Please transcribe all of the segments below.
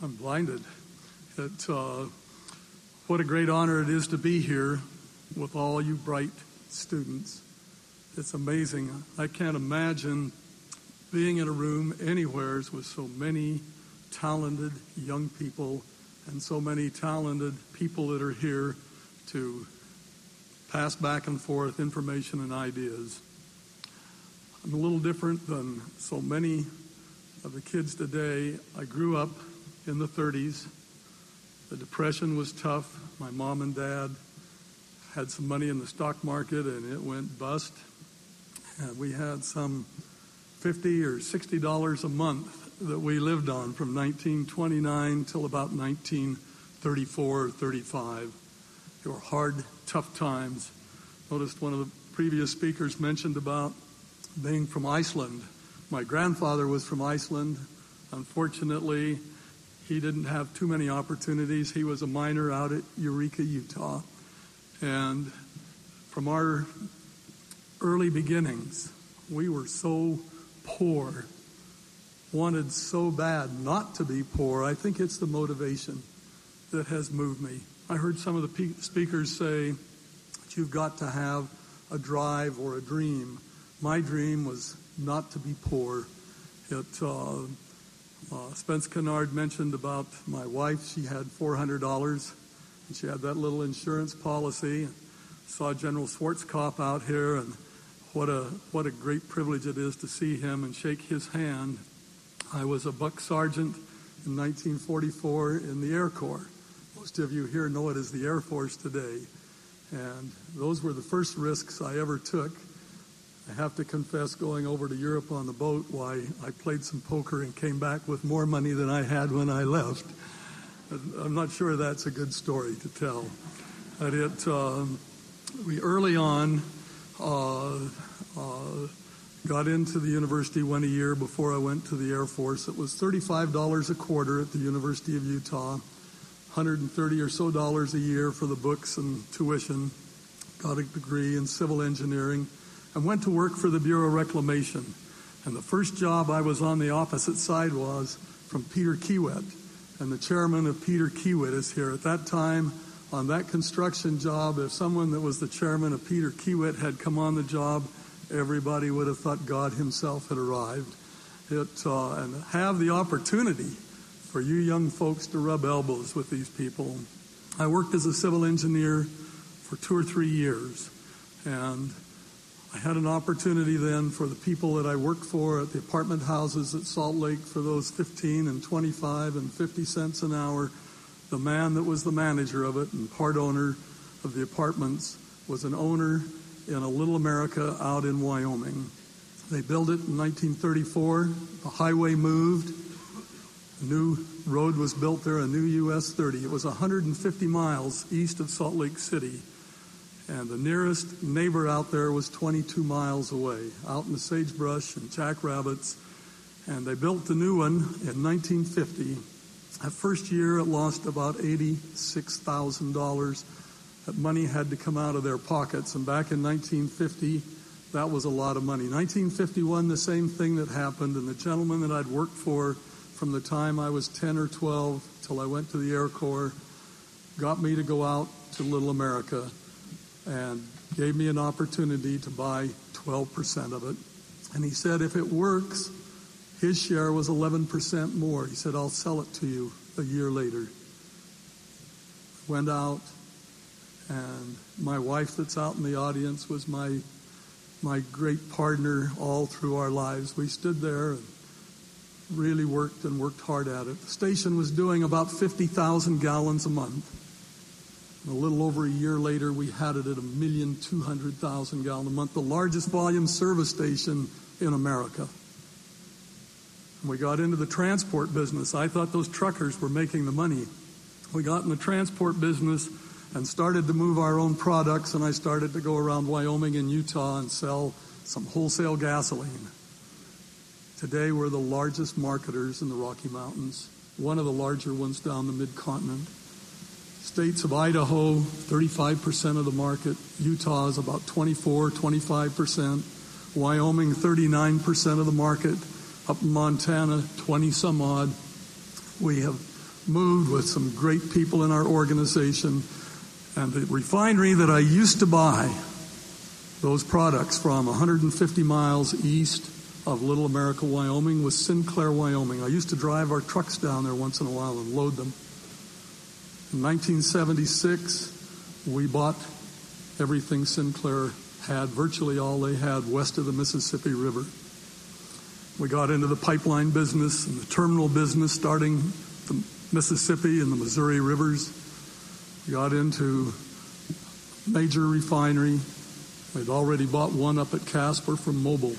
I'm blinded. It, uh, what a great honor it is to be here with all you bright students. It's amazing. I can't imagine being in a room anywhere with so many talented young people and so many talented people that are here to pass back and forth information and ideas. I'm a little different than so many of the kids today. I grew up in the 30s. The Depression was tough. My mom and dad had some money in the stock market and it went bust. And we had some 50 or 60 dollars a month that we lived on from 1929 till about 1934 or 35. They were hard, tough times. Noticed one of the previous speakers mentioned about being from Iceland. My grandfather was from Iceland. Unfortunately, he didn't have too many opportunities. He was a miner out at Eureka, Utah. And from our early beginnings, we were so poor, wanted so bad not to be poor. I think it's the motivation that has moved me. I heard some of the speakers say that you've got to have a drive or a dream. My dream was not to be poor. It, uh, uh, Spence Kinard mentioned about my wife. She had $400 and she had that little insurance policy. Saw General Schwarzkopf out here and what a, what a great privilege it is to see him and shake his hand. I was a buck sergeant in 1944 in the Air Corps. Most of you here know it as the Air Force today. And those were the first risks I ever took. I have to confess, going over to Europe on the boat, why I played some poker and came back with more money than I had when I left. I'm not sure that's a good story to tell. But it, um, we early on uh, uh, got into the university, went a year before I went to the Air Force. It was $35 a quarter at the University of Utah, 130 or so dollars a year for the books and tuition. Got a degree in civil engineering and went to work for the Bureau of Reclamation. And the first job I was on the opposite side was from Peter Kiewit. And the chairman of Peter Kiewit is here. At that time, on that construction job, if someone that was the chairman of Peter Kiewit had come on the job, everybody would have thought God Himself had arrived. It, uh, and have the opportunity for you young folks to rub elbows with these people. I worked as a civil engineer for two or three years, and I had an opportunity then for the people that I worked for at the apartment houses at Salt Lake for those 15 and 25 and 50 cents an hour. The man that was the manager of it and part owner of the apartments was an owner in a little America out in Wyoming. They built it in 1934. The highway moved. A new road was built there, a new US 30. It was 150 miles east of Salt Lake City. And the nearest neighbor out there was 22 miles away, out in the sagebrush and jackrabbits. And they built the new one in 1950. That first year, it lost about $86,000. That money had to come out of their pockets. And back in 1950, that was a lot of money. 1951, the same thing that happened. And the gentleman that I'd worked for from the time I was 10 or 12 till I went to the Air Corps got me to go out to Little America and gave me an opportunity to buy 12% of it. And he said, if it works, his share was 11% more. He said, I'll sell it to you a year later. Went out, and my wife, that's out in the audience, was my my great partner all through our lives. We stood there and really worked and worked hard at it. The station was doing about 50,000 gallons a month. A little over a year later, we had it at a million two hundred thousand gallon a month, the largest volume service station in America. We got into the transport business. I thought those truckers were making the money. We got in the transport business and started to move our own products, and I started to go around Wyoming and Utah and sell some wholesale gasoline. Today, we're the largest marketers in the Rocky Mountains, one of the larger ones down the mid continent. States of Idaho, 35% of the market. Utah is about 24, 25%. Wyoming, 39% of the market. Up in Montana, 20 some odd. We have moved with some great people in our organization. And the refinery that I used to buy those products from 150 miles east of Little America, Wyoming, was Sinclair, Wyoming. I used to drive our trucks down there once in a while and load them. In 1976, we bought everything Sinclair had, virtually all they had west of the Mississippi River. We got into the pipeline business and the terminal business, starting the Mississippi and the Missouri rivers. We got into major refinery. We'd already bought one up at Casper from Mobil.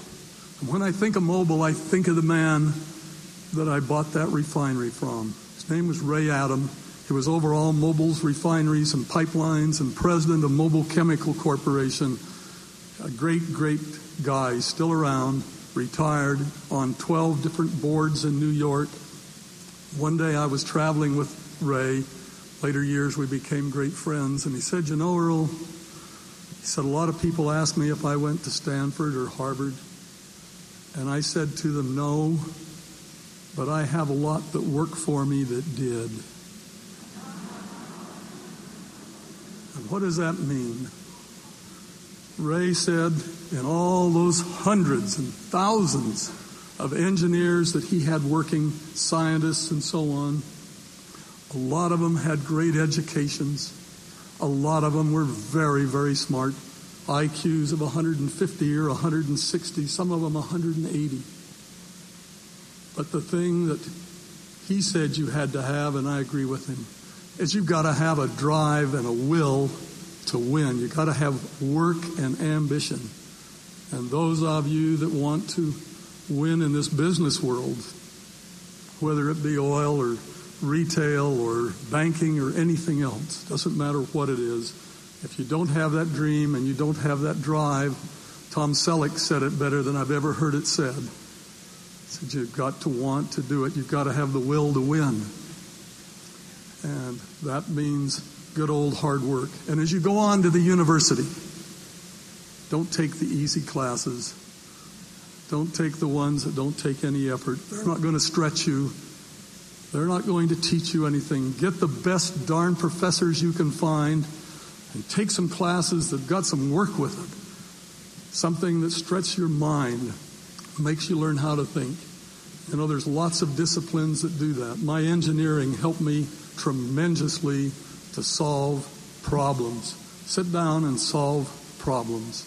And when I think of Mobil, I think of the man that I bought that refinery from. His name was Ray Adam. He was over all Mobil's refineries and pipelines and president of Mobil Chemical Corporation. A great, great guy, still around, retired on 12 different boards in New York. One day I was traveling with Ray. Later years we became great friends, and he said, You know, Earl, he said, a lot of people ask me if I went to Stanford or Harvard. And I said to them, No, but I have a lot that work for me that did. And what does that mean? Ray said, in all those hundreds and thousands of engineers that he had working, scientists and so on, a lot of them had great educations. A lot of them were very, very smart. IQs of 150 or 160, some of them 180. But the thing that he said you had to have, and I agree with him, is you've got to have a drive and a will to win. You've got to have work and ambition. And those of you that want to win in this business world, whether it be oil or retail or banking or anything else, doesn't matter what it is, if you don't have that dream and you don't have that drive, Tom Selleck said it better than I've ever heard it said. He said, You've got to want to do it. You've got to have the will to win. And that means good old hard work. And as you go on to the university, don't take the easy classes. Don't take the ones that don't take any effort. They're not going to stretch you. They're not going to teach you anything. Get the best darn professors you can find and take some classes that got some work with it. Something that stretches your mind, makes you learn how to think. You know, there's lots of disciplines that do that. My engineering helped me tremendously to solve problems. Sit down and solve problems.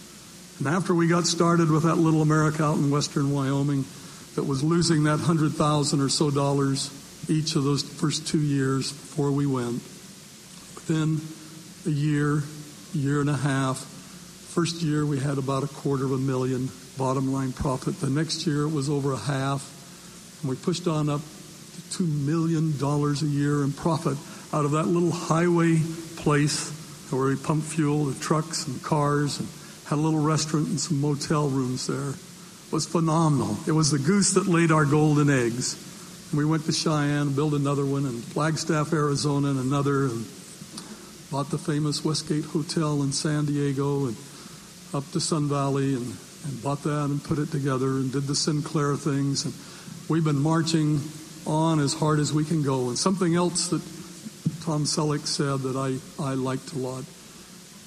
And after we got started with that little America out in western Wyoming that was losing that hundred thousand or so dollars each of those first two years before we went, within a year, year and a half, first year we had about a quarter of a million bottom line profit. The next year it was over a half. And we pushed on up to two million dollars a year in profit out of that little highway place where we pumped fuel, the trucks and cars, and had a little restaurant and some motel rooms there. It was phenomenal. It was the goose that laid our golden eggs. And we went to Cheyenne, and built another one, and Flagstaff, Arizona, and another, and bought the famous Westgate Hotel in San Diego, and up to Sun Valley, and, and bought that and put it together, and did the Sinclair things. And we've been marching on as hard as we can go. And something else that Tom Selleck said that I, I liked a lot.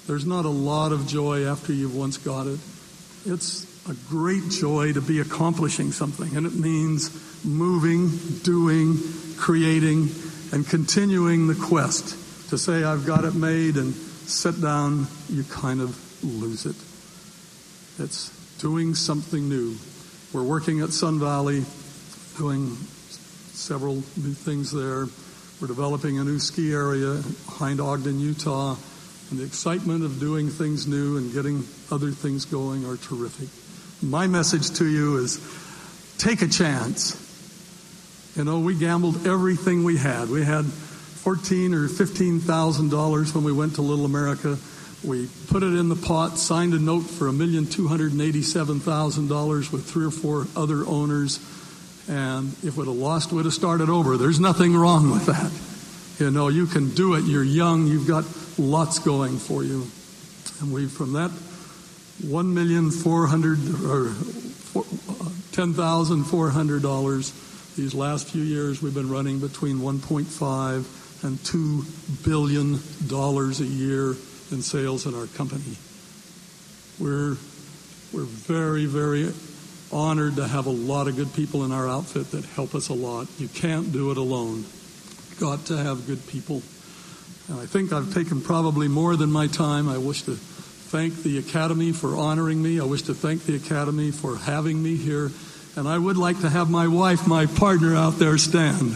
There's not a lot of joy after you've once got it. It's a great joy to be accomplishing something, and it means moving, doing, creating, and continuing the quest. To say, I've got it made and sit down, you kind of lose it. It's doing something new. We're working at Sun Valley, doing several new things there. We're developing a new ski area behind Ogden, Utah, and the excitement of doing things new and getting other things going are terrific. My message to you is take a chance. You know, we gambled everything we had. We had fourteen or fifteen thousand dollars when we went to Little America. We put it in the pot, signed a note for a million two hundred and eighty-seven thousand dollars with three or four other owners and if we'd have lost, we'd have started over. There's nothing wrong with that. You know, you can do it. You're young. You've got lots going for you. And we, from that one million four hundred or uh, uh, ten thousand four hundred dollars, These last few years, we've been running between 1.5 and 2 billion dollars a year in sales in our company. We're we're very, very honored to have a lot of good people in our outfit that help us a lot. You can't do it alone. Got to have good people. And I think I've taken probably more than my time. I wish to thank the Academy for honoring me. I wish to thank the Academy for having me here. And I would like to have my wife, my partner, out there stand.